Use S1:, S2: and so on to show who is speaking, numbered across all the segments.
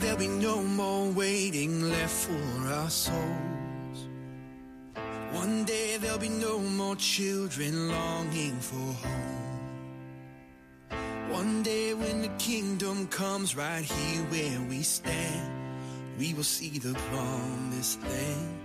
S1: There'll be no more waiting left for our souls. One day there'll be no more children longing for home. One day when the kingdom comes right here where we stand, we will see the promised land.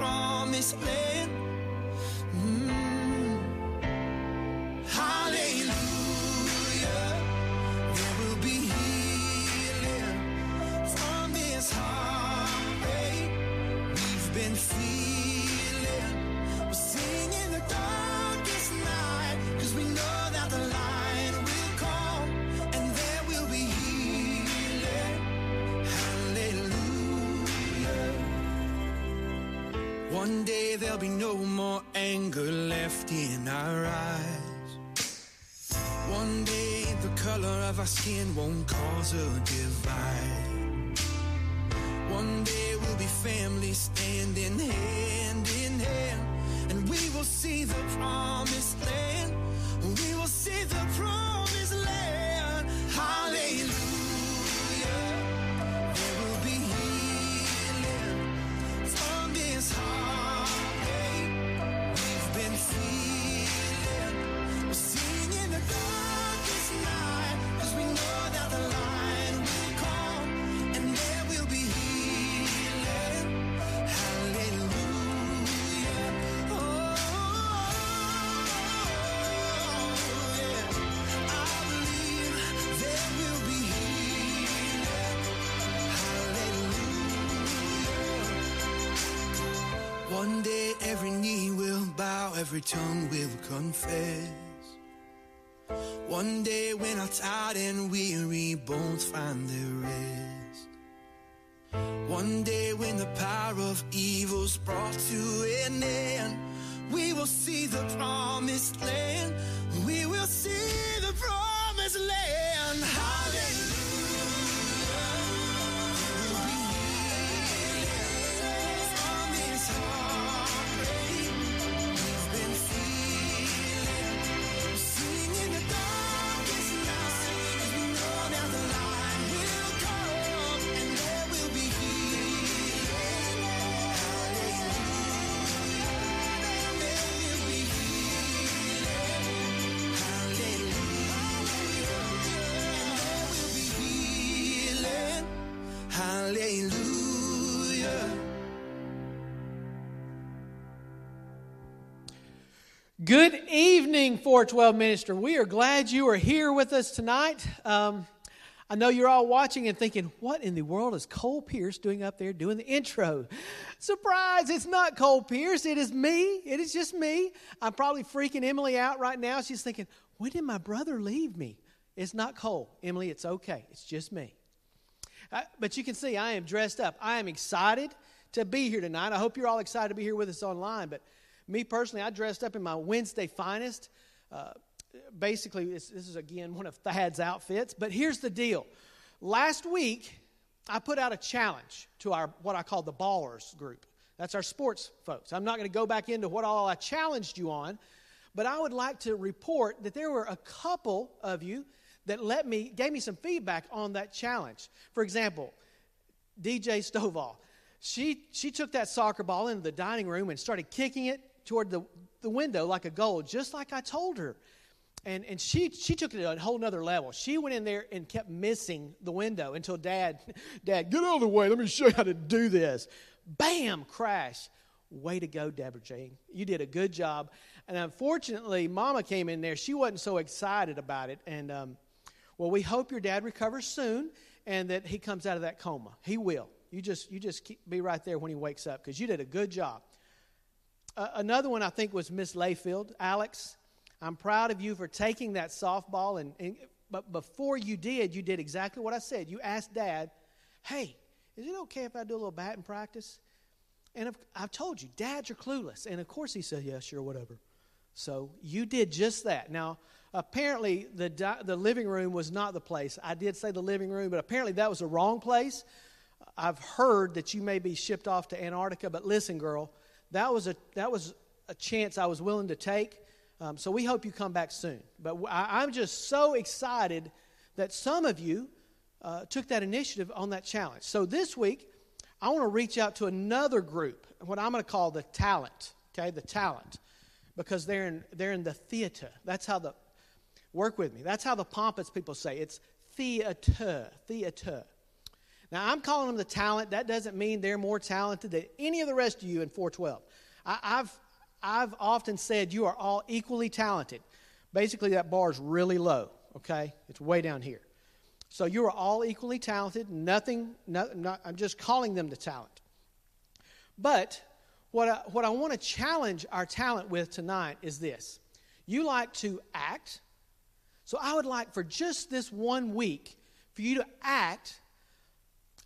S1: Promised land. There'll be no more anger left in our eyes. One day the color of our skin won't cause a divide. One day we'll be family standing hand every tongue will confess. One day when our tired and weary bones find their rest. One day when the power of evil's brought to an end, we will see the promised land. We will see the promised land.
S2: Evening, 412 Minister. We are glad you are here with us tonight. Um, I know you're all watching and thinking, what in the world is Cole Pierce doing up there doing the intro? Surprise, it's not Cole Pierce. It is me. It is just me. I'm probably freaking Emily out right now. She's thinking, when did my brother leave me? It's not Cole. Emily, it's okay. It's just me. Uh, but you can see I am dressed up. I am excited to be here tonight. I hope you're all excited to be here with us online. But me personally, I dressed up in my Wednesday finest. Uh, basically, this, this is again one of Thad's outfits. But here's the deal last week, I put out a challenge to our what I call the Ballers group. That's our sports folks. I'm not going to go back into what all I challenged you on, but I would like to report that there were a couple of you that let me gave me some feedback on that challenge. For example, DJ Stovall. She she took that soccer ball into the dining room and started kicking it toward the, the window like a goal, just like I told her. And, and she, she took it to a whole nother level. She went in there and kept missing the window until dad, dad, get out of the way. Let me show you how to do this. Bam, crash. Way to go, Deborah Jane. You did a good job. And unfortunately, Mama came in there. She wasn't so excited about it. And, um, well, we hope your dad recovers soon and that he comes out of that coma. He will. You just, you just keep, be right there when he wakes up because you did a good job. Uh, another one I think was Miss Layfield. Alex, I'm proud of you for taking that softball. And, and, but before you did, you did exactly what I said. You asked Dad, hey, is it okay if I do a little batting practice? And I've, I've told you, dads are clueless. And of course he said, yeah, sure, whatever. So you did just that. Now, apparently, the, di- the living room was not the place. I did say the living room, but apparently that was the wrong place. I've heard that you may be shipped off to Antarctica, but listen, girl, that was a, that was a chance I was willing to take. Um, so we hope you come back soon. But I, I'm just so excited that some of you uh, took that initiative on that challenge. So this week, I want to reach out to another group, what I'm going to call the talent, okay, the talent, because they're in, they're in the theater. That's how the, work with me, that's how the pompous people say it's theater, theater. Now, I'm calling them the talent. That doesn't mean they're more talented than any of the rest of you in 412. I, I've, I've often said you are all equally talented. Basically, that bar is really low, okay? It's way down here. So you are all equally talented. Nothing, not, not, I'm just calling them the talent. But what I, what I want to challenge our talent with tonight is this. You like to act. So I would like for just this one week for you to act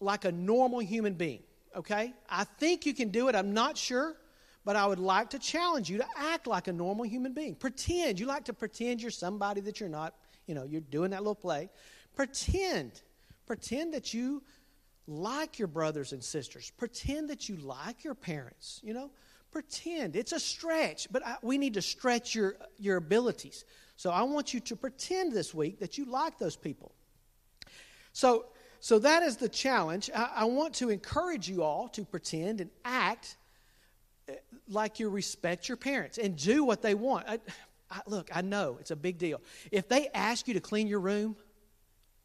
S2: like a normal human being, okay? I think you can do it. I'm not sure. But I would like to challenge you to act like a normal human being. Pretend. You like to pretend you're somebody that you're not. You know, you're doing that little play. Pretend. Pretend that you like your brothers and sisters. Pretend that you like your parents. You know, pretend. It's a stretch, but I, we need to stretch your, your abilities. So I want you to pretend this week that you like those people. So, so that is the challenge. I, I want to encourage you all to pretend and act eh, like you respect your parents and do what they want. I, I, look, I know it's a big deal. If they ask you to clean your room,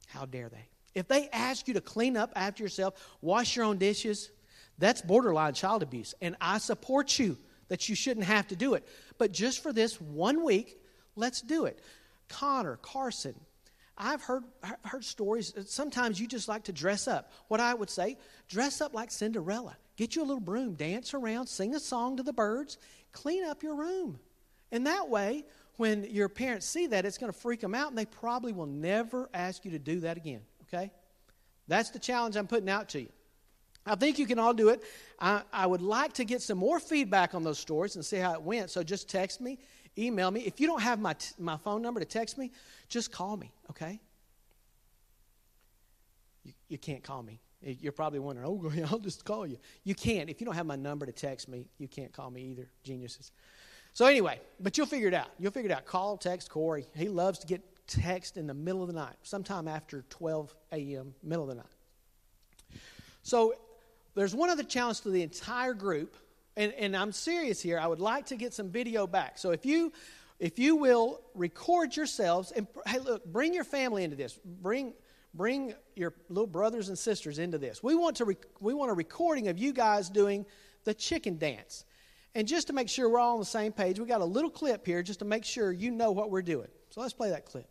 S2: how dare they? If they ask you to clean up after yourself, wash your own dishes, that's borderline child abuse. And I support you that you shouldn't have to do it. But just for this one week, let's do it. Connor, Carson, I've heard, I've heard stories. Uh, sometimes you just like to dress up. What I would say, dress up like Cinderella. Get you a little broom, dance around, sing a song to the birds, clean up your room. And that way, when your parents see that, it's going to freak them out, and they probably will never ask you to do that again. Okay? That's the challenge I'm putting out to you. I think you can all do it. I, I would like to get some more feedback on those stories and see how it went. So just text me, email me. If you don't have my, t- my phone number to text me, just call me, okay? You, you can't call me. You're probably wondering, oh, I'll just call you. You can't. If you don't have my number to text me, you can't call me either, geniuses. So, anyway, but you'll figure it out. You'll figure it out. Call, text Corey. He loves to get text in the middle of the night, sometime after 12 a.m., middle of the night. So, there's one other challenge to the entire group, and, and I'm serious here. I would like to get some video back. So, if you if you will record yourselves and hey look bring your family into this bring bring your little brothers and sisters into this. We want to rec- we want a recording of you guys doing the chicken dance. And just to make sure we're all on the same page, we got a little clip here just to make sure you know what we're doing. So let's play that clip.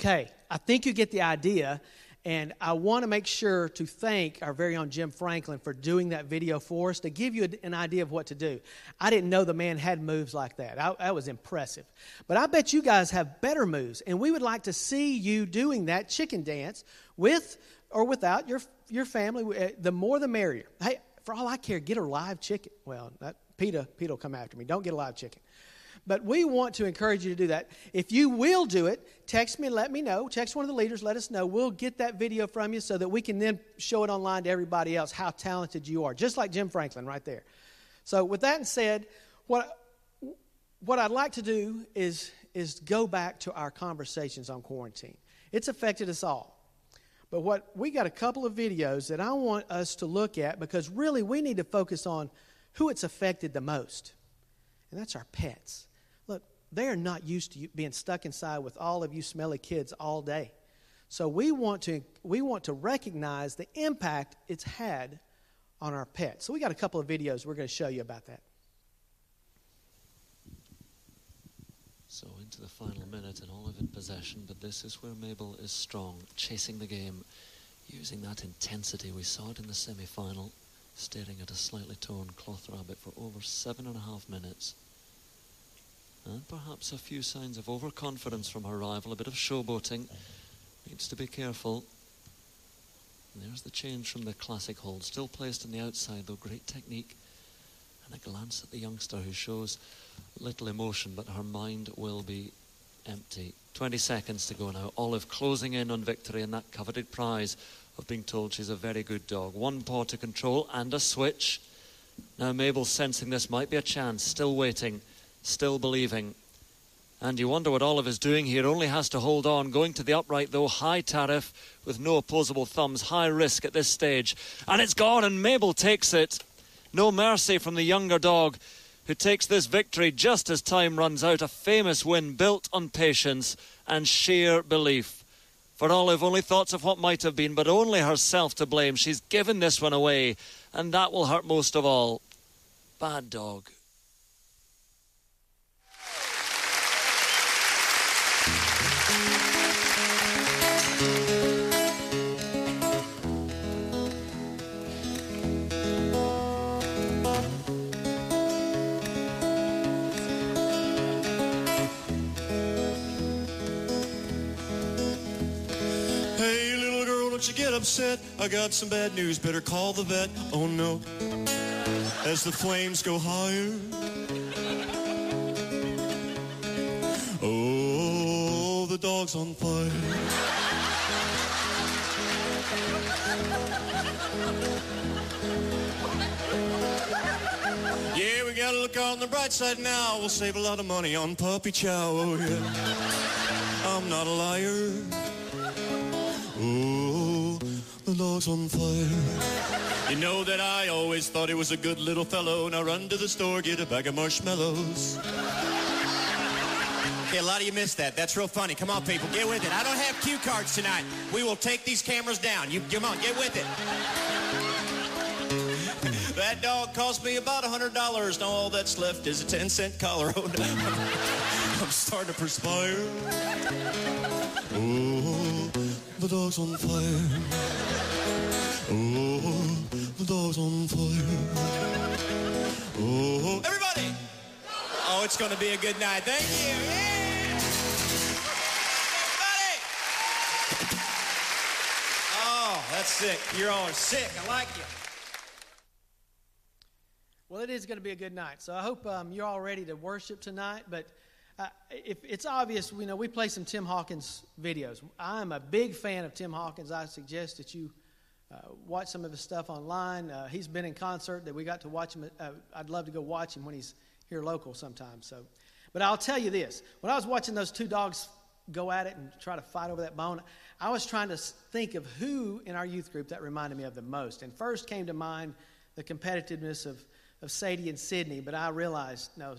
S2: Okay, I think you get the idea. And I want to make sure to thank our very own Jim Franklin for doing that video for us to give you an idea of what to do. I didn't know the man had moves like that. I, that was impressive. But I bet you guys have better moves. And we would like to see you doing that chicken dance with or without your, your family. Uh, the more the merrier. Hey, for all I care, get a live chicken. Well, that, PETA, PETA will come after me. Don't get a live chicken. But we want to encourage you to do that. If you will do it, text me and let me know. Text one of the leaders, let us know. We'll get that video from you so that we can then show it online to everybody else how talented you are, just like Jim Franklin right there. So, with that said, what, what I'd like to do is, is go back to our conversations on quarantine. It's affected us all. But what we got a couple of videos that I want us to look at because really we need to focus on who it's affected the most. And that's our pets. They are not used to being stuck inside with all of you smelly kids all day. So we want to we want to recognize the impact it's had on our pets. So we got a couple of videos we're going to show you about that.
S3: So into the final minute and Olive in possession, but this is where Mabel is strong, chasing the game, using that intensity. We saw it in the semi-final, staring at a slightly torn cloth rabbit for over seven and a half minutes. And perhaps a few signs of overconfidence from her rival, a bit of showboating. Needs to be careful. And there's the change from the classic hold. Still placed on the outside, though. Great technique. And a glance at the youngster who shows little emotion, but her mind will be empty. 20 seconds to go now. Olive closing in on victory and that coveted prize of being told she's a very good dog. One paw to control and a switch. Now Mabel sensing this might be a chance, still waiting, still believing. And you wonder what Olive is doing here. Only has to hold on. Going to the upright, though, high tariff with no opposable thumbs. High risk at this stage. And it's gone, and Mabel takes it. No mercy from the younger dog who takes this victory just as time runs out. A famous win built on patience and sheer belief. For Olive, only thoughts of what might have been, but only herself to blame. She's given this one away, and that will hurt most of all. Bad dog.
S1: Upset. I got some bad news. Better call the vet. Oh no. As the flames go higher. Oh, the dog's on fire. Yeah, we gotta look on the bright side now. We'll save a lot of money on puppy chow. Oh, yeah. I'm not a liar. Oh, the dog's on fire. You know that I always thought he was a good little fellow. Now run to the store, get a bag of marshmallows.
S4: Okay, a lot of you missed that. That's real funny. Come on, people, get with it. I don't have cue cards tonight. We will take these cameras down. You come on, get with it.
S1: That dog cost me about a hundred dollars. Now all that's left is a ten cent collar. No. I'm starting to perspire. Oh, the dog's on fire. Oh, the dog's on fire. Oh, everybody!
S4: Oh, it's going to be a good night. Thank you. Yeah. Everybody! Oh, that's sick. You're all sick. I like you.
S2: Well, it is going to be a good night. So I hope um, you're all ready to worship tonight. But uh, if it's obvious, we know we play some Tim Hawkins videos. I'm a big fan of Tim Hawkins. I suggest that you uh, watch some of his stuff online. Uh, he's been in concert that we got to watch him. Uh, I'd love to go watch him when he's here local sometime. So, but I'll tell you this: when I was watching those two dogs go at it and try to fight over that bone, I was trying to think of who in our youth group that reminded me of the most. And first came to mind the competitiveness of of Sadie and Sydney, but I realized no,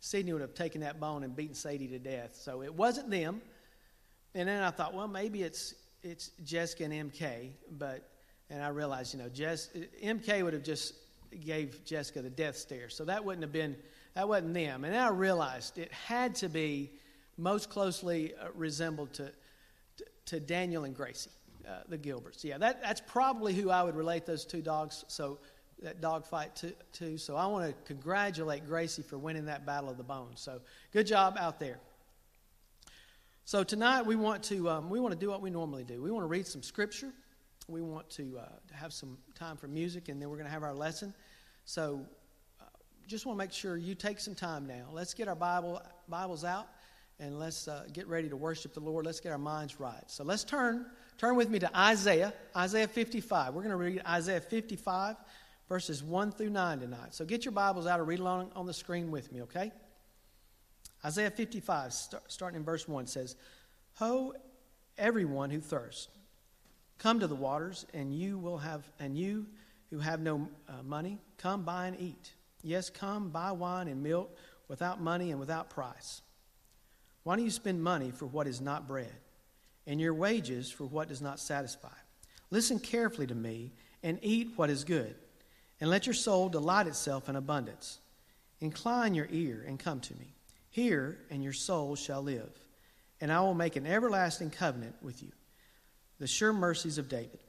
S2: Sydney would have taken that bone and beaten Sadie to death. So it wasn't them. And then I thought, well, maybe it's it's Jessica and MK, but and I realized, you know, Jess, MK would have just gave Jessica the death stare, so that wouldn't have been that wasn't them. And I realized it had to be most closely uh, resembled to, to to Daniel and Gracie, uh, the Gilberts. Yeah, that that's probably who I would relate those two dogs. So that dog fight to, to. So I want to congratulate Gracie for winning that battle of the bones. So good job out there. So tonight we want to um, we want to do what we normally do. We want to read some scripture. We want to, uh, have some time for music, and then we're going to have our lesson. So uh, just want to make sure you take some time now. Let's get our Bible Bibles out, and let's uh, get ready to worship the Lord. Let's get our minds right. So let's turn turn with me to Isaiah Isaiah 55. We're going to read Isaiah 55 verses 1 through 9 tonight. So get your Bibles out and read along on the screen with me, okay? Isaiah 55, start, starting in verse 1, says, Ho, everyone who thirsts, come to the waters, and you will have, and you who have no uh, money, come buy and eat. Yes, come buy wine and milk without money and without price. Why do you spend money for what is not bread, and your wages for what does not satisfy. Listen carefully to me and eat what is good, and let your soul delight itself in abundance. Incline your ear and come to me. Hear, and your soul shall live, and I will make an everlasting covenant with you. The sure mercies of David.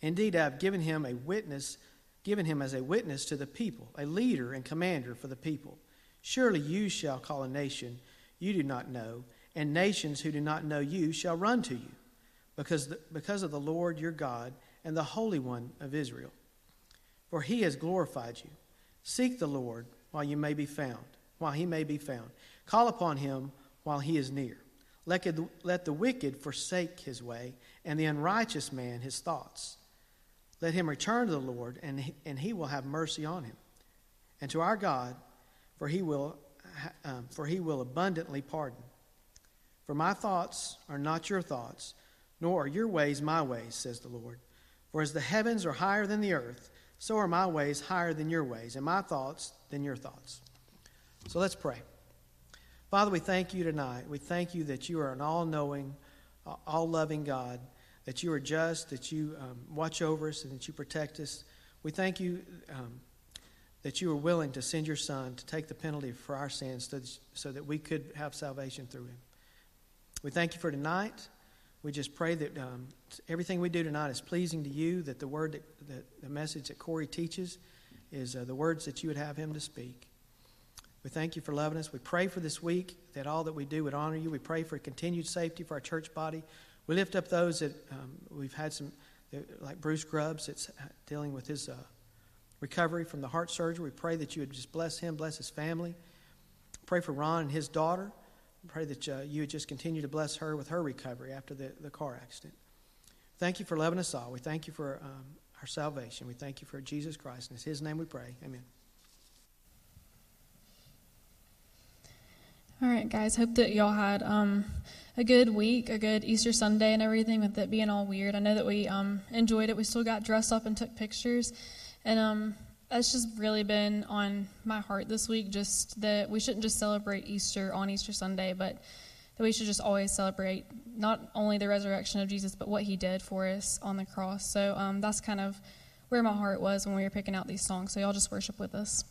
S2: Indeed, I have given him a witness, given him as a witness to the people, a leader and commander for the people. Surely you shall call a nation you do not know, and nations who do not know you shall run to you, because, the, because of the Lord your God and the Holy One of Israel. For he has glorified you. Seek the Lord while you may be found, while he may be found. Call upon him while he is near. Let, let the wicked forsake his way, and the unrighteous man his thoughts. Let him return to the Lord, and he, and he will have mercy on him. And to our God, for he will, um, for he will abundantly pardon. For my thoughts are not your thoughts, nor are your ways my ways, says the Lord. For as the heavens are higher than the earth, so are my ways higher than your ways, and my thoughts than your thoughts. So let's pray. Father, we thank you tonight. We thank you that you are an all knowing, all loving God, that you are just, that you um, watch over us, and that you protect us. We thank you um, that you are willing to send your Son to take the penalty for our sins so that we could have salvation through him. We thank you for tonight. We just pray that um, everything we do tonight is pleasing to you, that the word, that, that the message that Corey teaches is uh, the words that you would have him to speak. We thank you for loving us. We pray for this week that all that we do would honor you. We pray for continued safety for our church body. We lift up those that um, we've had some, like Bruce Grubbs, that's dealing with his uh, recovery from the heart surgery. We pray that you would just bless him, bless his family. Pray for Ron and his daughter. Pray that uh, you would just continue to bless her with her recovery after the, the car accident. Thank you for loving us all. We thank you for um, our salvation. We thank you for Jesus Christ. And it's His name we pray. Amen.
S5: All right, guys. Hope that y'all had um, a good week, a good Easter Sunday, and everything with it being all weird. I know that we um, enjoyed it. We still got dressed up and took pictures. And that's just really been on my heart this week just that we shouldn't just celebrate Easter on Easter Sunday, but that we should just always celebrate not only the resurrection of Jesus, but what he did for us on the cross. So um, that's kind of where my heart was when we were picking out these songs. So y'all just worship with us.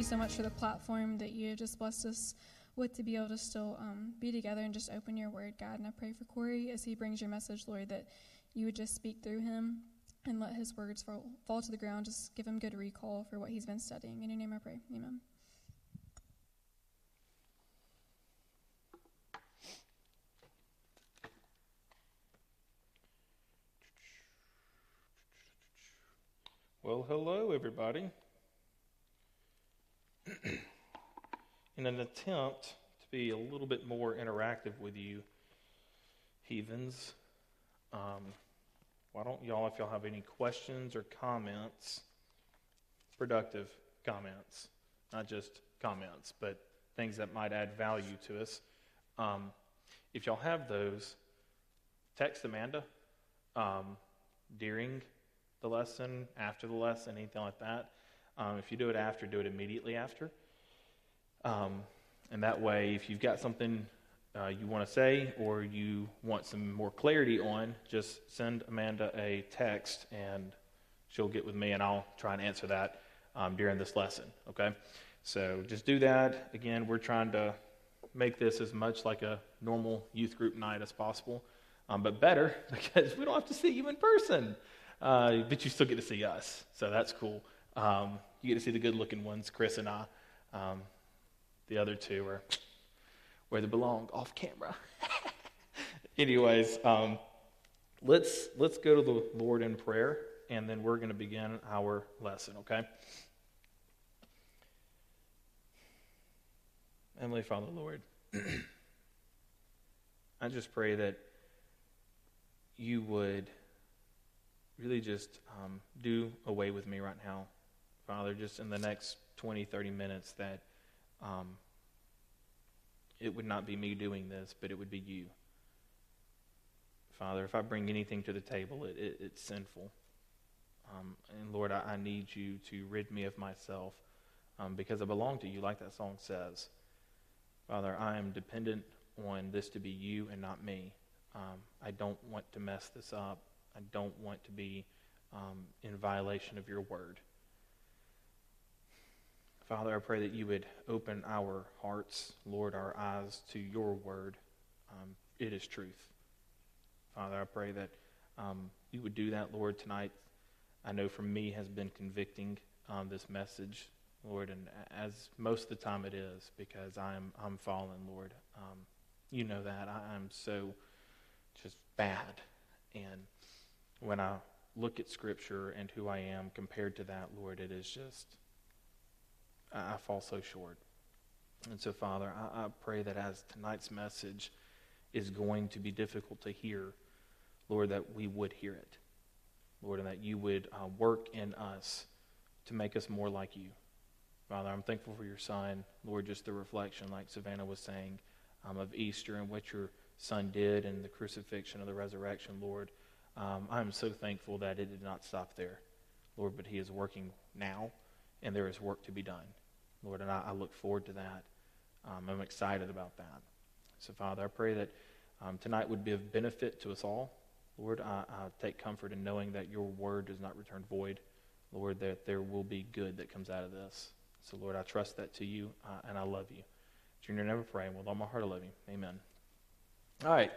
S6: You so much for the platform that you have just blessed us with to be able to still um, be together and just open your word, God. And I pray for Corey as he brings your message, Lord, that you would just speak through him and let his words fall, fall to the ground. Just give him good recall for what he's been studying. In your name I pray. Amen.
S7: Well, hello, everybody. In an attempt to be a little bit more interactive with you, heathens, um, why don't y'all, if y'all have any questions or comments, productive comments, not just comments, but things that might add value to us, um, if y'all have those, text Amanda um, during the lesson, after the lesson, anything like that. Um, if you do it after, do it immediately after. Um, and that way, if you've got something uh, you want to say or you want some more clarity on, just send Amanda a text and she'll get with me and I'll try and answer that um, during this lesson. Okay? So just do that. Again, we're trying to make this as much like a normal youth group night as possible, um, but better because we don't have to see you in person. Uh, but you still get to see us, so that's cool. Um, you get to see the good looking ones, Chris and I. Um, the other two are where they belong, off camera. Anyways, um, let's let's go to the Lord in prayer, and then we're going to begin our lesson. Okay. Heavenly Father, Lord, I just pray that you would really just um, do away with me right now, Father, just in the next 20, 30 minutes, that um, it would not be me doing this, but it would be you. Father, if I bring anything to the table, it, it, it's sinful. Um, and Lord, I, I, need you to rid me of myself um, because I belong to you, like that song says. Father, I am dependent on this to be you and not me. Um, I don't want to mess this up. I don't want to be um, in violation of your word. Father, I pray that you would open our hearts, Lord, our eyes to your word. Um, it is truth. Father, I pray that um, you would do that, Lord, tonight. I know for me has been convicting um, this message, Lord, and as most of the time it is, because I'm I'm fallen, Lord. Um, you know that I, I'm so just bad, and when I look at Scripture and who I am compared to that, Lord, it is just I, fall so short. And so, Father, I, I pray that as tonight's message is going to be difficult to hear, Lord, that we would hear it. Lord, and that you would uh, work in us to make us more like you. Father, I'm thankful for your son. Lord, just the reflection, like Savannah was saying, um, of Easter and what your son did and the crucifixion of the resurrection, Lord. Um, I'm so thankful that it did not stop there, Lord, but he is working now, and there is work to be done. Lord, and I, I look forward to that. Um, I'm excited about that. So, Father, I pray that um, tonight would be of benefit to us all. Lord, I, I take comfort in knowing that your word does not return void. Lord, that there will be good that comes out of this. So, Lord, I trust that to you, uh, and I love you. Junior, never pray, with all my heart I love you. Amen. All right.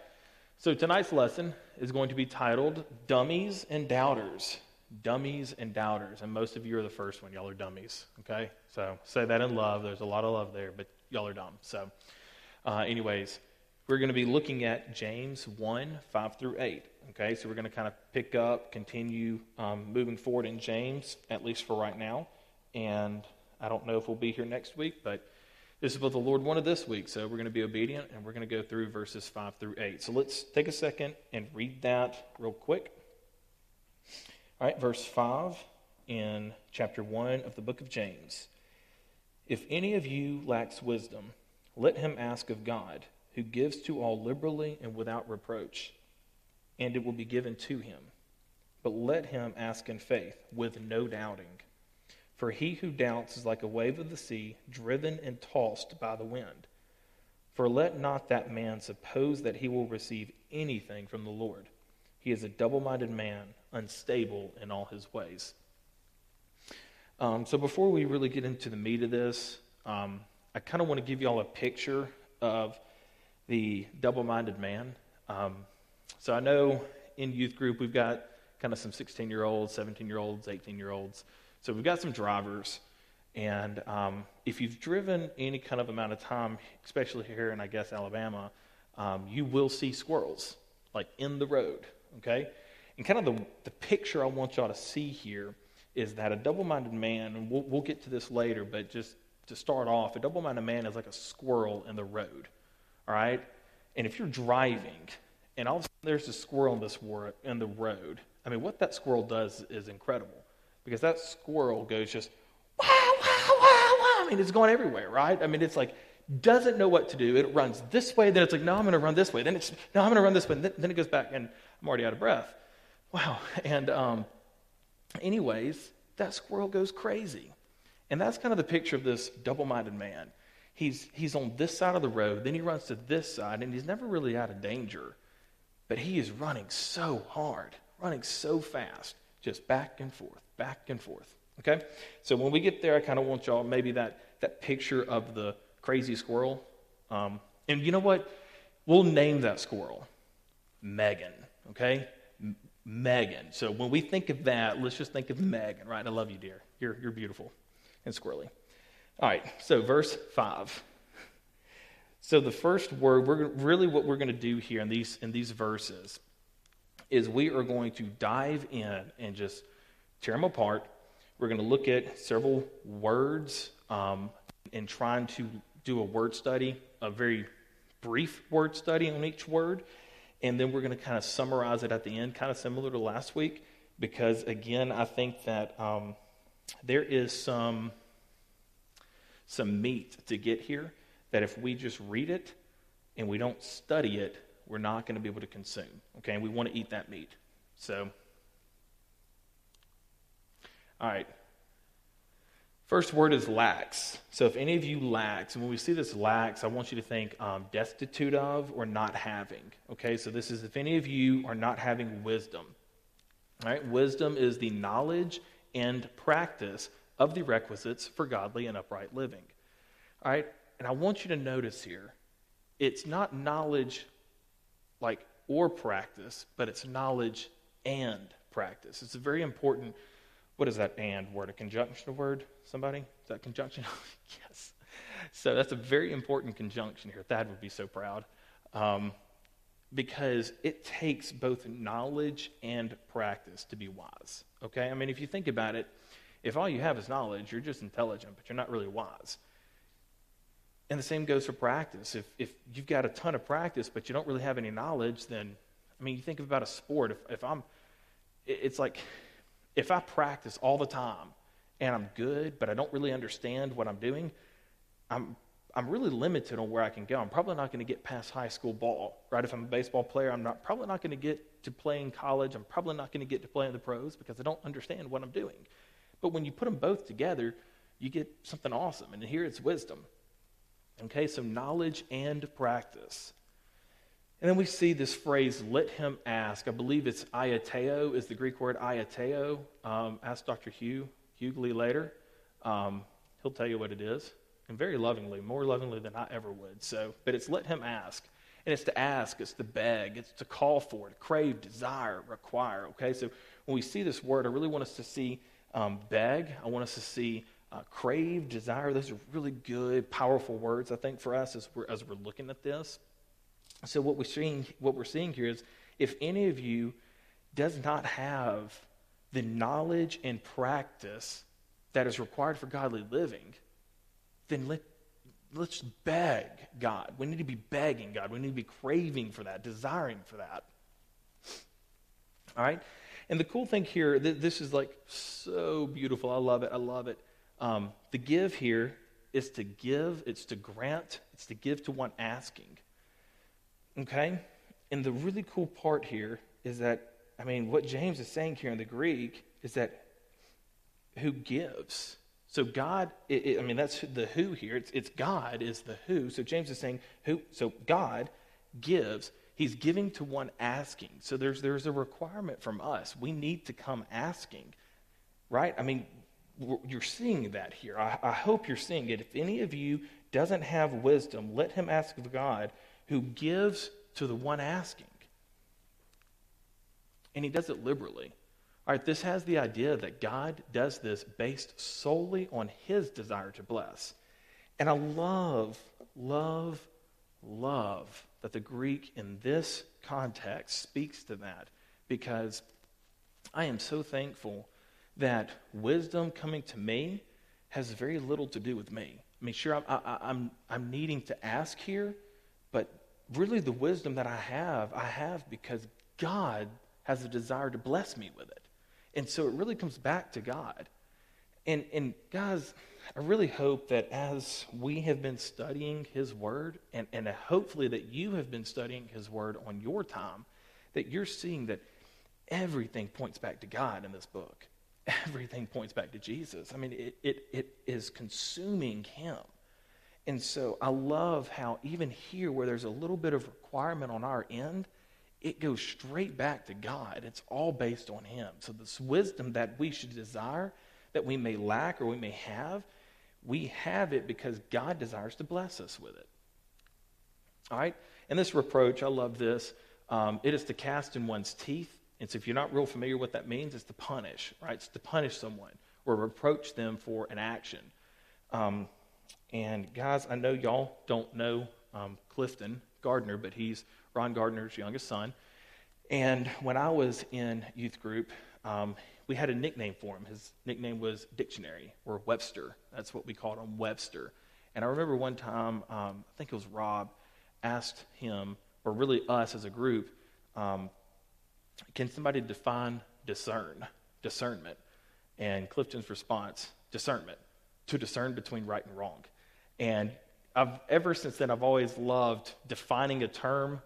S7: So, tonight's lesson is going to be titled Dummies and Doubters dummies and doubters. And most of you are the first one. Y'all are dummies. Okay? So say that in love. There's a lot of love there, but y'all are dumb. So, uh, anyways, we're going to be looking at James 1 5 through 8. Okay? So we're going to kind of pick up, continue um, moving forward in James, at least for right now. And I don't know if we'll be here next week, but this is what the Lord wanted this week. So we're going to be obedient and we're going to go through verses 5 through 8. So let's take a second and read that real quick. All right, verse 5 in chapter 1 of the book of James. If any of you lacks wisdom, let him ask of God, who gives to all liberally and without reproach, and it will be given to him. But let him ask in faith, with no doubting. For he who doubts is like a wave of the sea, driven and tossed by the wind. For let not that man suppose that he will receive anything from the Lord. He is a double minded man, unstable in all his ways. Um, so before we really get into the meat of this, um, I kind of want to give you all a picture of the double minded man. Um, so I know in youth group we've got kind of some 16 year olds, 17 year olds, 18 year olds. So we've got some drivers. And um, if you've driven any kind of amount of time, especially here in, I guess, Alabama, um, you will see squirrels, like in the road, okay? And kind of the, the picture I want y'all to see here is that a double minded man, and we'll, we'll get to this later, but just to start off, a double minded man is like a squirrel in the road, all right? And if you're driving and all of a sudden there's a squirrel in, this in the road, I mean, what that squirrel does is incredible because that squirrel goes just, wow, wow, wow, wow. I mean, it's going everywhere, right? I mean, it's like, doesn't know what to do. It runs this way, then it's like, no, I'm going to run this way. Then it's, no, I'm going to run this way. Then, then, it goes back, and I'm already out of breath. Wow. And, um, anyways, that squirrel goes crazy. And that's kind of the picture of this double minded man. He's, he's on this side of the road, then he runs to this side, and he's never really out of danger. But he is running so hard, running so fast, just back and forth, back and forth. Okay? So when we get there, I kind of want y'all maybe that, that picture of the crazy squirrel. Um, and you know what? We'll name that squirrel Megan. Okay? Megan. So when we think of that, let's just think of Megan, right? I love you, dear. You're, you're beautiful and squirrely. All right, so verse 5. So the first word, we're really what we're going to do here in these in these verses is we are going to dive in and just tear them apart. We're going to look at several words um, and trying to do a word study, a very brief word study on each word, and then we're going to kind of summarize it at the end, kind of similar to last week, because again, I think that um, there is some some meat to get here that if we just read it and we don't study it, we're not going to be able to consume. Okay, and we want to eat that meat. So, all right. First word is lacks. So if any of you lacks, and when we see this lacks, I want you to think um, destitute of or not having. Okay, so this is if any of you are not having wisdom. All right, wisdom is the knowledge and practice of the requisites for godly and upright living. All right, and I want you to notice here, it's not knowledge like or practice, but it's knowledge and practice. It's a very important what is that and word? A conjunction word? Somebody? Is that conjunction? yes. So that's a very important conjunction here. Thad would be so proud. Um, because it takes both knowledge and practice to be wise. Okay? I mean, if you think about it, if all you have is knowledge, you're just intelligent, but you're not really wise. And the same goes for practice. If, if you've got a ton of practice, but you don't really have any knowledge, then, I mean, you think about a sport. If, if I'm, it's like if I practice all the time and I'm good, but I don't really understand what I'm doing, I'm, I'm really limited on where I can go. I'm probably not going to get past high school ball, right? If I'm a baseball player, I'm not, probably not going to get to play in college. I'm probably not going to get to play in the pros because I don't understand what I'm doing. But when you put them both together, you get something awesome. And here it's wisdom. Okay, so knowledge and practice. And then we see this phrase, let him ask. I believe it's aiateo, is the Greek word aiateo. Um, ask Dr. Hugh Hughley later. Um, he'll tell you what it is. And very lovingly, more lovingly than I ever would. So, but it's let him ask. And it's to ask, it's to beg, it's to call for, to crave, desire, require. Okay, so when we see this word, I really want us to see um, beg. I want us to see uh, crave, desire. Those are really good, powerful words, I think, for us as we're, as we're looking at this. So what we're seeing, what we're seeing here is if any of you does not have the knowledge and practice that is required for godly living, then let, let's beg God. We need to be begging God. We need to be craving for that, desiring for that. All right? And the cool thing here, th- this is like so beautiful. I love it. I love it. Um, the give here is to give, it's to grant, it's to give to one asking. Okay? And the really cool part here is that, I mean, what James is saying here in the Greek is that who gives? So God, it, it, I mean, that's the who here. It's, it's God is the who. So James is saying who. So God gives. He's giving to one asking. So there's there's a requirement from us. We need to come asking, right? I mean, you're seeing that here. I, I hope you're seeing it. If any of you doesn't have wisdom, let him ask of God who gives to the one asking. And he does it liberally. All right, this has the idea that God does this based solely on his desire to bless. And I love, love, love that the Greek in this context speaks to that because I am so thankful that wisdom coming to me has very little to do with me. I mean, sure, I'm, I, I'm, I'm needing to ask here, really the wisdom that I have, I have because God has a desire to bless me with it. And so it really comes back to God. And, and guys, I really hope that as we have been studying His Word, and, and hopefully that you have been studying His Word on your time, that you're seeing that everything points back to God in this book. Everything points back to Jesus. I mean, it, it, it is consuming Him. And so I love how, even here, where there's a little bit of requirement on our end, it goes straight back to God. It's all based on Him. So, this wisdom that we should desire, that we may lack or we may have, we have it because God desires to bless us with it. All right? And this reproach, I love this. Um, it is to cast in one's teeth. And so if you're not real familiar what that means, it's to punish, right? It's to punish someone or reproach them for an action. Um, and guys, I know y'all don't know um, Clifton Gardner, but he's Ron Gardner's youngest son. And when I was in youth group, um, we had a nickname for him. His nickname was Dictionary or Webster. That's what we called him, Webster. And I remember one time, um, I think it was Rob, asked him, or really us as a group, um, can somebody define discern, discernment? And Clifton's response, discernment, to discern between right and wrong. And I've, ever since then, I've always loved defining a term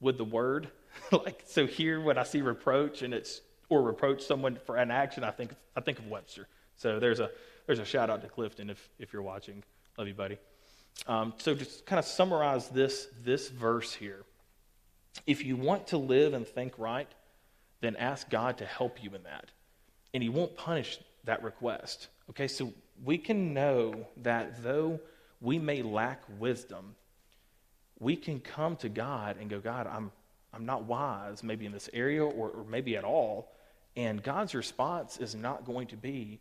S7: with the word. like, so here when I see reproach and it's or reproach someone for an action, I think I think of Webster. So there's a there's a shout out to Clifton if if you're watching. Love you, buddy. Um, so just kind of summarize this this verse here. If you want to live and think right, then ask God to help you in that, and He won't punish that request. Okay, so we can know that though we may lack wisdom, we can come to God and go, God, I'm I'm not wise, maybe in this area or, or maybe at all. And God's response is not going to be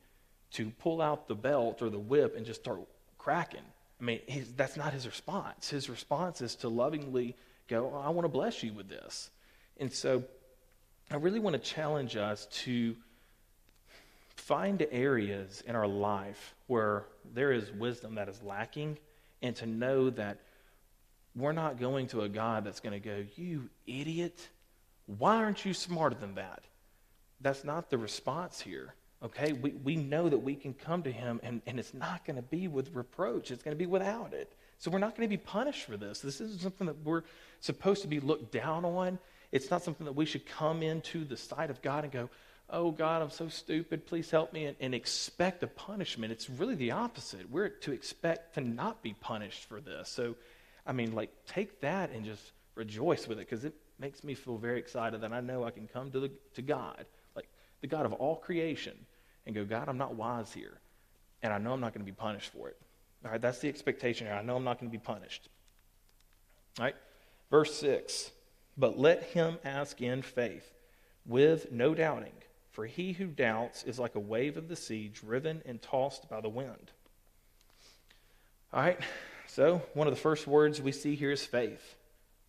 S7: to pull out the belt or the whip and just start cracking. I mean, his, that's not his response. His response is to lovingly go, oh, I want to bless you with this. And so I really want to challenge us to find areas in our life where there is wisdom that is lacking and to know that we're not going to a God that's going to go, You idiot, why aren't you smarter than that? That's not the response here. Okay? We, we know that we can come to Him and, and it's not going to be with reproach, it's going to be without it. So we're not going to be punished for this. This isn't something that we're supposed to be looked down on. It's not something that we should come into the sight of God and go, Oh, God, I'm so stupid. Please help me, and, and expect a punishment. It's really the opposite. We're to expect to not be punished for this. So I mean, like, take that and just rejoice with it because it makes me feel very excited that I know I can come to, the, to God, like the God of all creation, and go, God, I'm not wise here. And I know I'm not going to be punished for it. All right, that's the expectation here. I know I'm not going to be punished. All right, verse 6 But let him ask in faith, with no doubting, for he who doubts is like a wave of the sea driven and tossed by the wind. All right, so, one of the first words we see here is faith.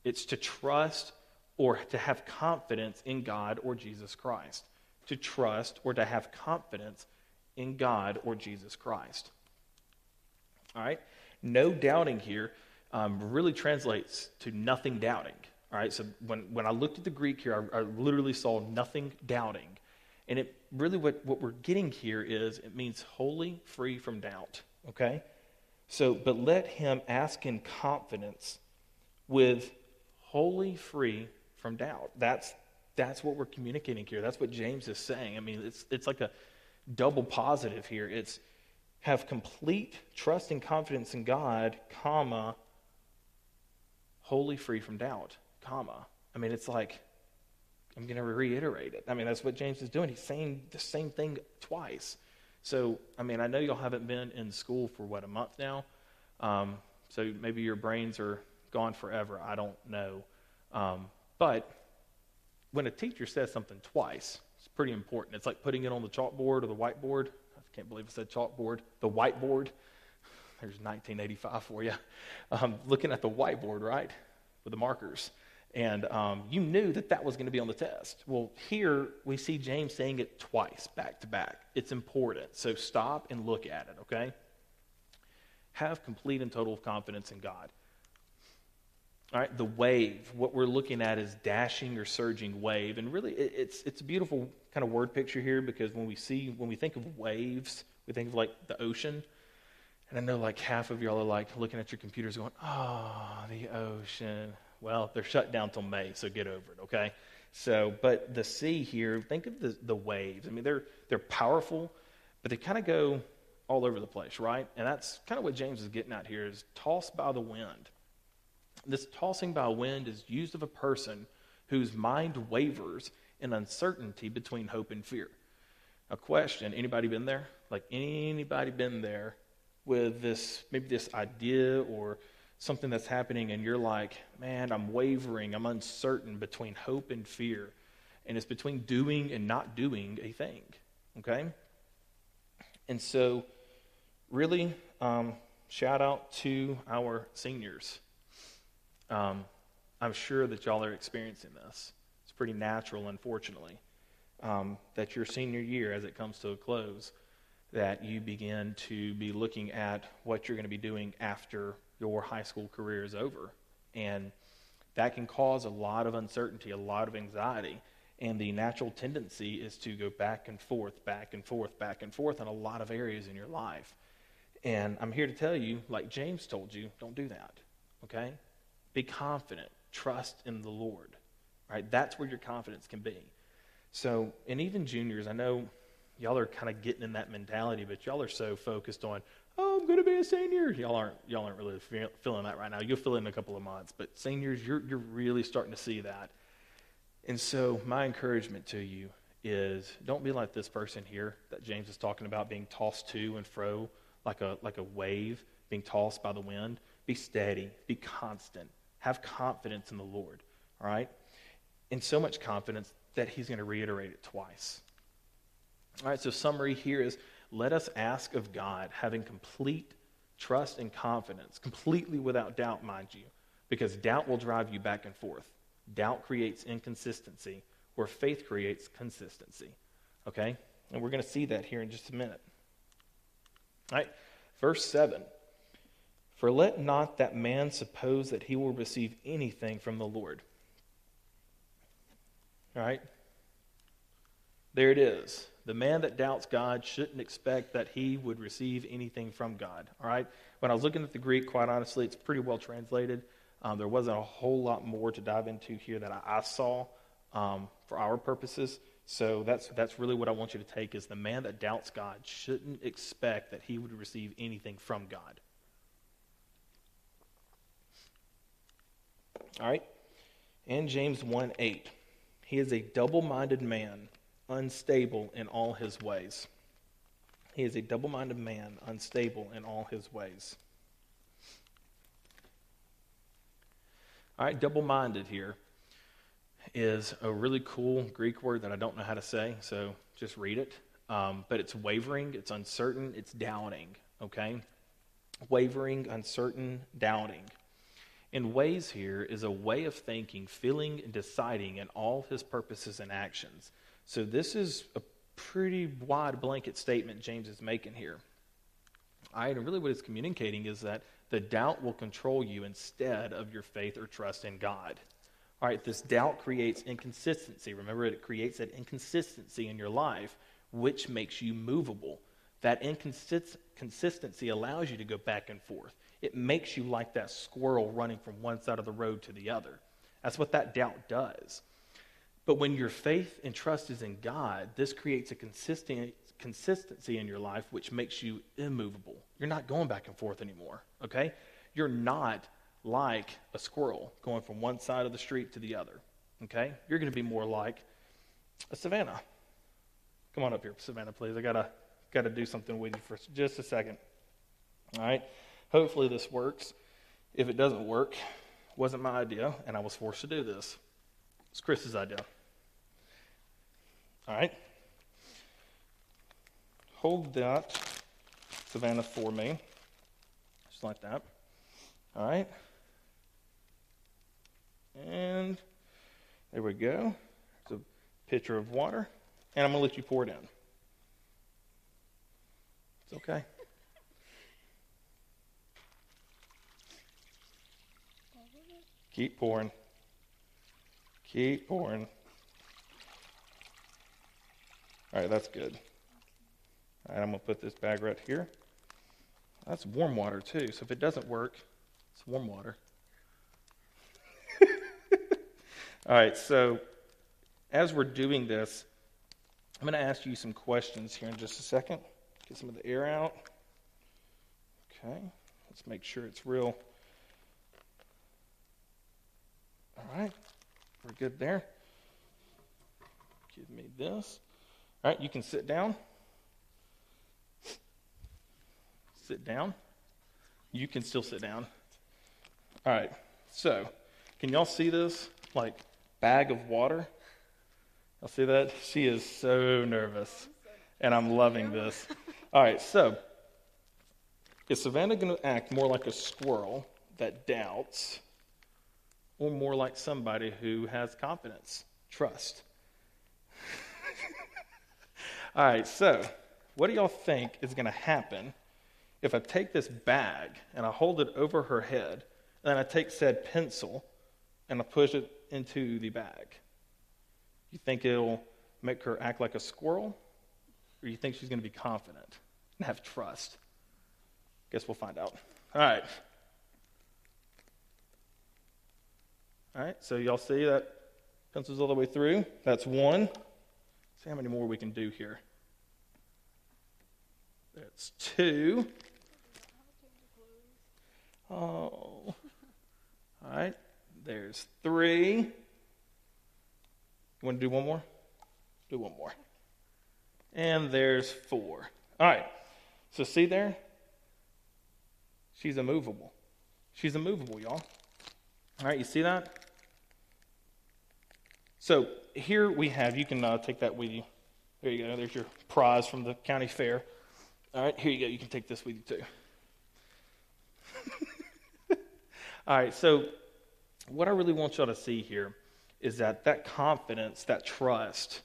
S7: It's to trust or to have confidence in God or Jesus Christ. To trust or to have confidence in God or Jesus Christ. All right? No doubting here um, really translates to nothing doubting. All right? So, when, when I looked at the Greek here, I, I literally saw nothing doubting. And it really, what, what we're getting here is it means wholly free from doubt. Okay? So, but let him ask in confidence with wholly free from doubt. That's, that's what we're communicating here. That's what James is saying. I mean, it's, it's like a double positive here. It's have complete trust and confidence in God, comma, wholly free from doubt, comma. I mean, it's like, I'm going to reiterate it. I mean, that's what James is doing. He's saying the same thing twice. So, I mean, I know y'all haven't been in school for what, a month now? Um, so maybe your brains are gone forever. I don't know. Um, but when a teacher says something twice, it's pretty important. It's like putting it on the chalkboard or the whiteboard. I can't believe I said chalkboard. The whiteboard. There's 1985 for you. Um, looking at the whiteboard, right, with the markers. And um, you knew that that was going to be on the test. Well, here we see James saying it twice, back to back. It's important. So stop and look at it, okay? Have complete and total confidence in God. All right, the wave, what we're looking at is dashing or surging wave. And really, it, it's, it's a beautiful kind of word picture here because when we see, when we think of waves, we think of like the ocean. And I know like half of y'all are like looking at your computers going, oh, the ocean. Well, they're shut down till May, so get over it, okay? So, but the sea here, think of the, the waves. I mean, they're, they're powerful, but they kind of go all over the place, right? And that's kind of what James is getting at here is tossed by the wind. This tossing by wind is used of a person whose mind wavers in uncertainty between hope and fear. A question, anybody been there? Like anybody been there with this maybe this idea or something that's happening and you're like, "Man, I'm wavering, I'm uncertain between hope and fear." And it's between doing and not doing a thing. Okay? And so really um, shout out to our seniors um, I'm sure that y'all are experiencing this. It's pretty natural, unfortunately, um, that your senior year, as it comes to a close, that you begin to be looking at what you're going to be doing after your high school career is over. And that can cause a lot of uncertainty, a lot of anxiety. And the natural tendency is to go back and forth, back and forth, back and forth in a lot of areas in your life. And I'm here to tell you, like James told you, don't do that. Okay? Be confident. Trust in the Lord. Right? That's where your confidence can be. So, and even juniors, I know y'all are kind of getting in that mentality, but y'all are so focused on, oh, I'm going to be a senior. Y'all aren't, y'all aren't really feel, feeling that right now. You'll it in a couple of months, but seniors, you're, you're really starting to see that. And so, my encouragement to you is don't be like this person here that James is talking about, being tossed to and fro like a, like a wave, being tossed by the wind. Be steady, be constant, have confidence in the Lord, all right? And so much confidence that he's going to reiterate it twice. All right, so summary here is let us ask of God, having complete trust and confidence, completely without doubt, mind you, because doubt will drive you back and forth. Doubt creates inconsistency, where faith creates consistency. Okay? And we're going to see that here in just a minute. All right, verse 7. For let not that man suppose that he will receive anything from the Lord. All right? There it is. The man that doubts God shouldn't expect that he would receive anything from God. All right? When I was looking at the Greek, quite honestly, it's pretty well translated. Um, there wasn't a whole lot more to dive into here that I, I saw um, for our purposes. So that's that's really what I want you to take is the man that doubts God shouldn't expect that he would receive anything from God. All right? And James 1 8. He is a double minded man, unstable in all his ways. He is a double minded man, unstable in all his ways. All right, double minded here is a really cool Greek word that I don't know how to say, so just read it. Um, but it's wavering, it's uncertain, it's doubting, okay? Wavering, uncertain, doubting in ways here is a way of thinking, feeling, and deciding in all his purposes and actions. So this is a pretty wide blanket statement James is making here. All right, and really what it's communicating is that the doubt will control you instead of your faith or trust in God. All right, this doubt creates inconsistency. Remember, it creates that inconsistency in your life, which makes you movable. That inconsistency allows you to go back and forth it makes you like that squirrel running from one side of the road to the other. That's what that doubt does. But when your faith and trust is in God, this creates a consistent, consistency in your life, which makes you immovable. You're not going back and forth anymore, okay? You're not like a squirrel going from one side of the street to the other, okay? You're going to be more like a savannah. Come on up here, Savannah, please. I got to got to do something with you for just a second. All right? Hopefully this works. If it doesn't work, wasn't my idea, and I was forced to do this. It's Chris's idea. All right? Hold that, Savannah, for me. Just like that. All right? And there we go. There's a pitcher of water. And I'm going to let you pour it in. It's okay. Keep pouring. Keep pouring. All right, that's good. All right, I'm going to put this bag right here. That's warm water, too. So if it doesn't work, it's warm water. All right, so as we're doing this, I'm going to ask you some questions here in just a second. Get some of the air out. Okay, let's make sure it's real. All right, we're good there. Give me this. All right, you can sit down. Sit down. You can still sit down. All right, so can y'all see this? Like, bag of water. I'll see that? She is so nervous. And I'm loving this. All right, so is Savannah going to act more like a squirrel that doubts or more like somebody who has confidence, trust? All right, so what do y'all think is going to happen if I take this bag and I hold it over her head, and then I take said pencil and I push it into the bag? You think it'll make her act like a squirrel? Or you think she's going to be confident and have trust? Guess we'll find out. All right. All right, so y'all see that pencil's all the way through? That's one. See how many more we can do here. That's two. Oh. All right, there's three. You want to do one more? Do one more. And there's four. All right. So see there? She's immovable. She's immovable, y'all. All right, you see that? So here we have, you can uh, take that with you. There you go. There's your prize from the county fair. All right, here you go. You can take this with you too. All right, so what I really want y'all to see here is that that confidence, that trust,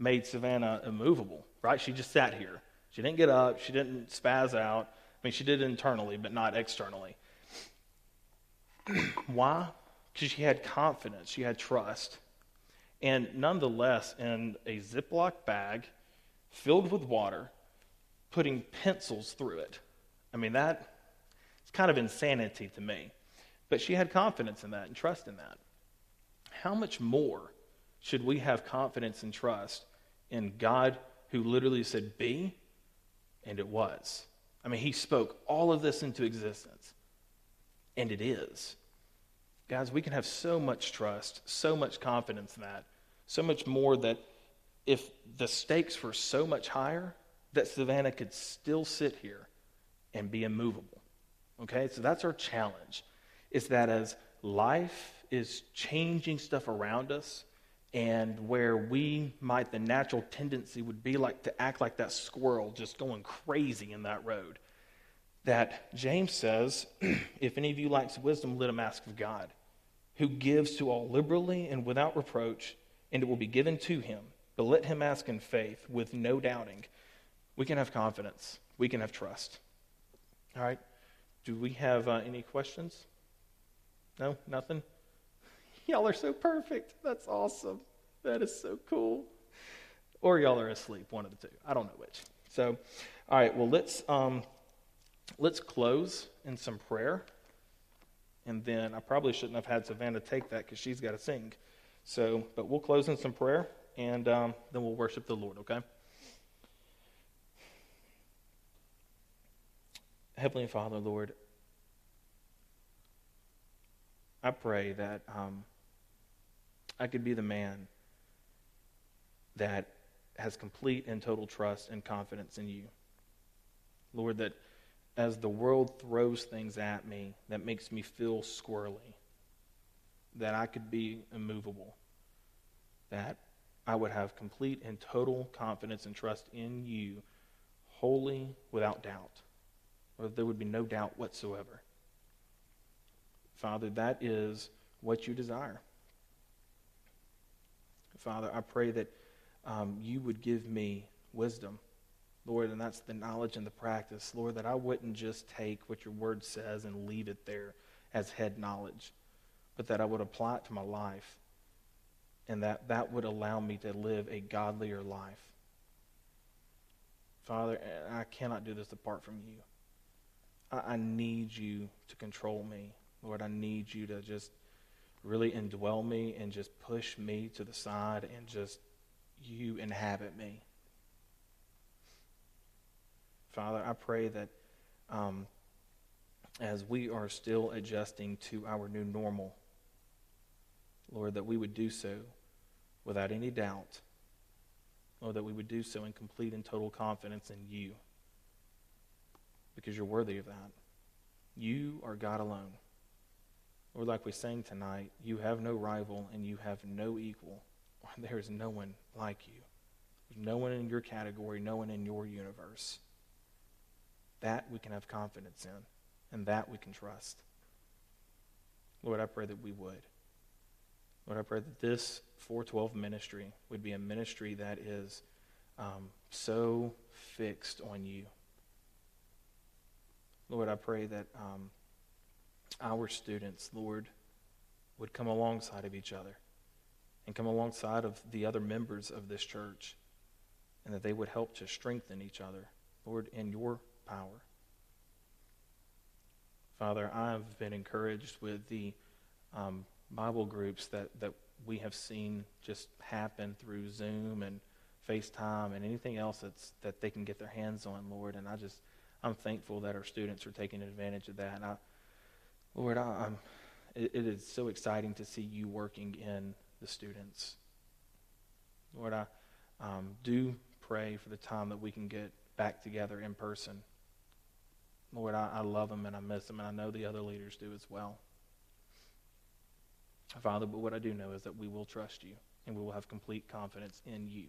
S7: made Savannah immovable, right? She just sat here. She didn't get up. She didn't spaz out. I mean, she did it internally, but not externally. Why? Because she had confidence. She had trust. And nonetheless, in a Ziploc bag filled with water, putting pencils through it. I mean, that it's kind of insanity to me. But she had confidence in that and trust in that. How much more should we have confidence and trust in God who literally said, Be, and it was? I mean, He spoke all of this into existence, and it is. Guys, we can have so much trust, so much confidence in that, so much more that if the stakes were so much higher, that Savannah could still sit here and be immovable. Okay, so that's our challenge, is that as life is changing stuff around us, and where we might, the natural tendency would be like to act like that squirrel just going crazy in that road. That James says, if any of you lacks wisdom, let him ask of God, who gives to all liberally and without reproach, and it will be given to him. But let him ask in faith with no doubting. We can have confidence, we can have trust. All right? Do we have uh, any questions? No? Nothing? Y'all are so perfect. That's awesome. That is so cool. Or y'all are asleep, one of the two. I don't know which. So, all right, well, let's, um, let's close in some prayer. And then I probably shouldn't have had Savannah take that because she's got to sing. So, but we'll close in some prayer and um, then we'll worship the Lord, okay? Heavenly Father, Lord, I pray that um, I could be the man that has complete and total trust and confidence in you. Lord, that as the world throws things at me that makes me feel squirrely, that I could be immovable, that I would have complete and total confidence and trust in you, wholly without doubt, or there would be no doubt whatsoever. Father, that is what you desire. Father, I pray that um, you would give me wisdom, Lord, and that's the knowledge and the practice, Lord, that I wouldn't just take what your word says and leave it there as head knowledge, but that I would apply it to my life, and that that would allow me to live a godlier life. Father, I cannot do this apart from you. I, I need you to control me. Lord, I need you to just really indwell me and just push me to the side and just you inhabit me. Father, I pray that um, as we are still adjusting to our new normal, Lord, that we would do so without any doubt. Lord, that we would do so in complete and total confidence in you because you're worthy of that. You are God alone. Or like we sang tonight, you have no rival and you have no equal. There is no one like you. There's no one in your category, no one in your universe. That we can have confidence in, and that we can trust. Lord, I pray that we would. Lord, I pray that this 412 ministry would be a ministry that is um, so fixed on you. Lord, I pray that um, our students, Lord, would come alongside of each other and come alongside of the other members of this church and that they would help to strengthen each other, Lord, in your power. Father, I've been encouraged with the um, Bible groups that, that we have seen just happen through Zoom and FaceTime and anything else that's, that they can get their hands on, Lord. And I just, I'm thankful that our students are taking advantage of that. And I, Lord, I, am it, it is so exciting to see you working in the students. Lord, I um, do pray for the time that we can get back together in person. Lord, I, I love them and I miss them, and I know the other leaders do as well. Father, but what I do know is that we will trust you and we will have complete confidence in you.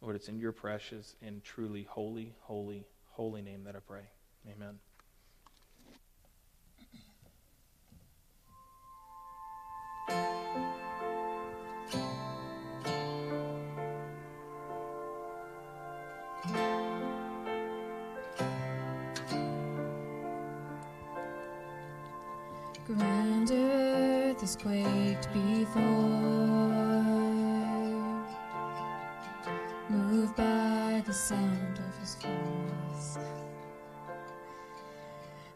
S7: Lord, it's in your precious and truly holy, holy, holy name that I pray. Amen.
S5: Grand earth has quaked before, moved by the sound The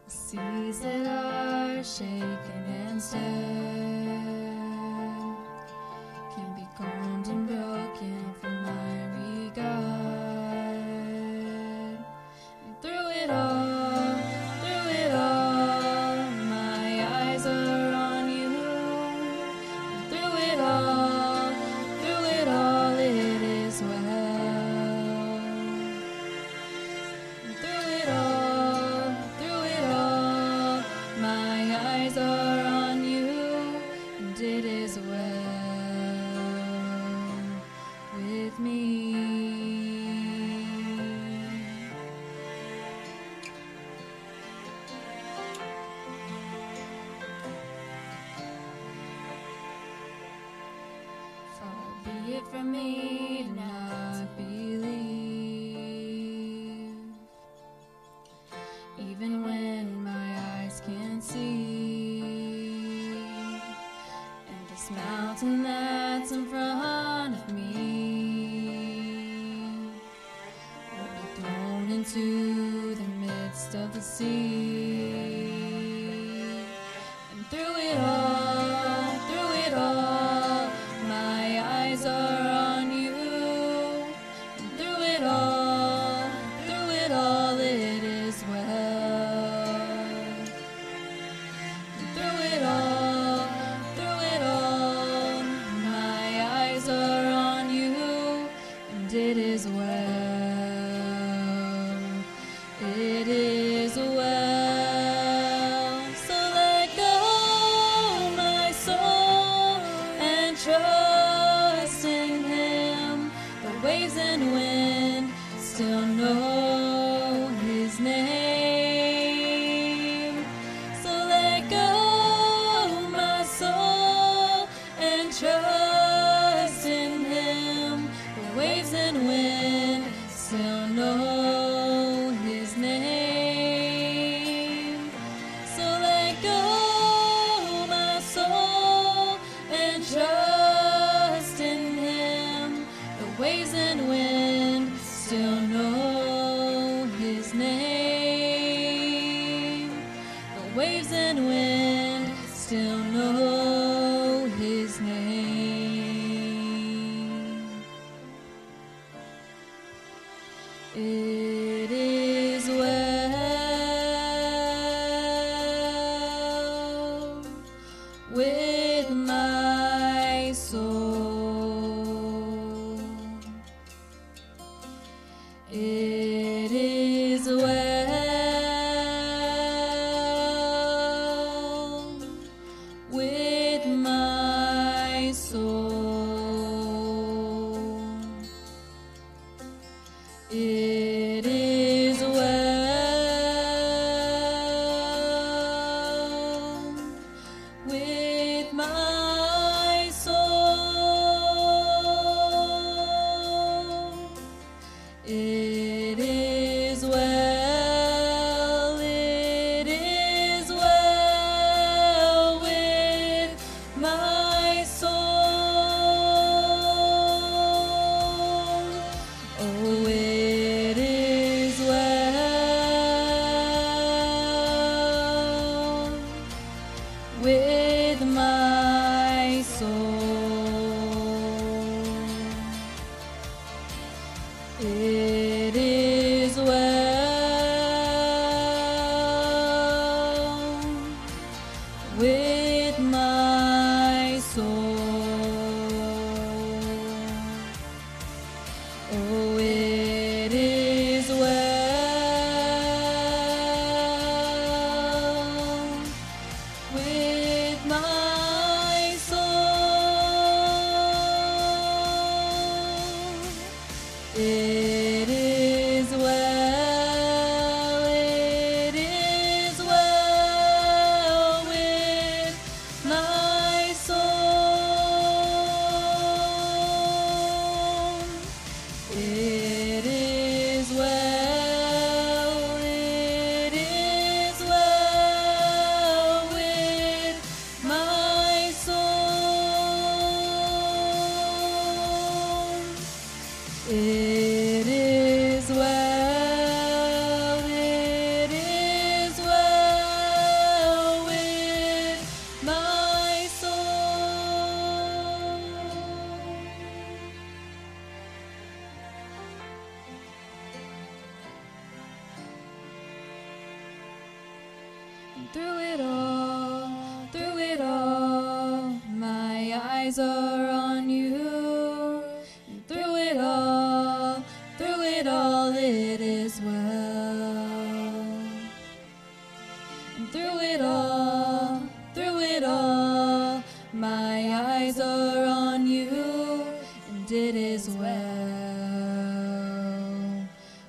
S5: seas that are shaken and stirred.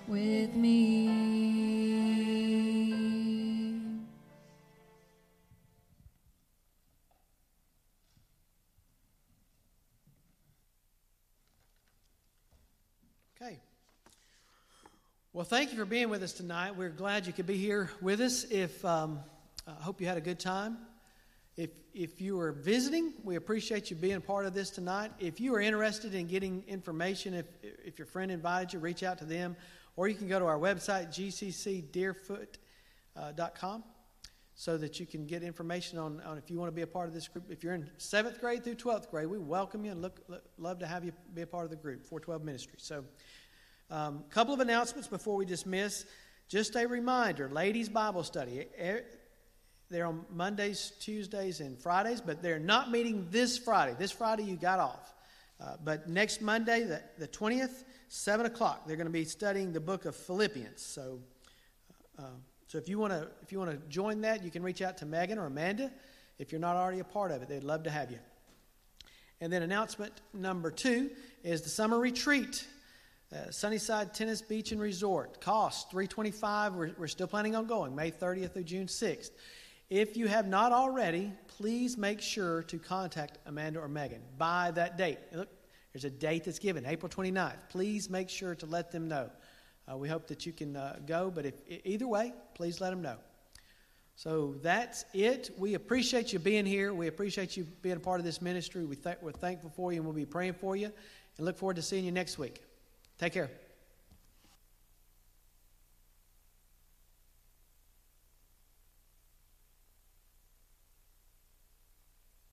S5: With me.
S2: Okay. Well, thank you for being with us tonight. We're glad you could be here with us. If um, I hope you had a good time. If if you are visiting, we appreciate you being part of this tonight. If you are interested in getting information, if if your friend invited you, reach out to them, or you can go to our website gccdeerfoot.com so that you can get information on, on if you want to be a part of this group. If you're in seventh grade through twelfth grade, we welcome you and look, look love to have you be a part of the group 412 Ministry. So. A um, couple of announcements before we dismiss. Just a reminder ladies' Bible study. They're on Mondays, Tuesdays, and Fridays, but they're not meeting this Friday. This Friday you got off. Uh, but next Monday, the, the 20th, 7 o'clock, they're going to be studying the book of Philippians. So Um, so if you want to if you want to join that, you can reach out to Megan or Amanda. If you're not already a part of it, they'd love to have you. And then announcement number two is the summer retreat, uh, Sunnyside Tennis Beach and Resort. Cost 325. We're, we're still planning on going May 30th through June 6th. If you have not already, please make sure to contact Amanda or Megan by that date. Look, there's a date that's given, April 29th. Please make sure to let them know. Uh, we hope that you can uh, go, but if, either way, please let them know. So that's it. We appreciate you being here. We appreciate you being a part of this ministry. We th- we're thankful for you, and we'll be praying for you. And look forward to seeing you next week. Take care.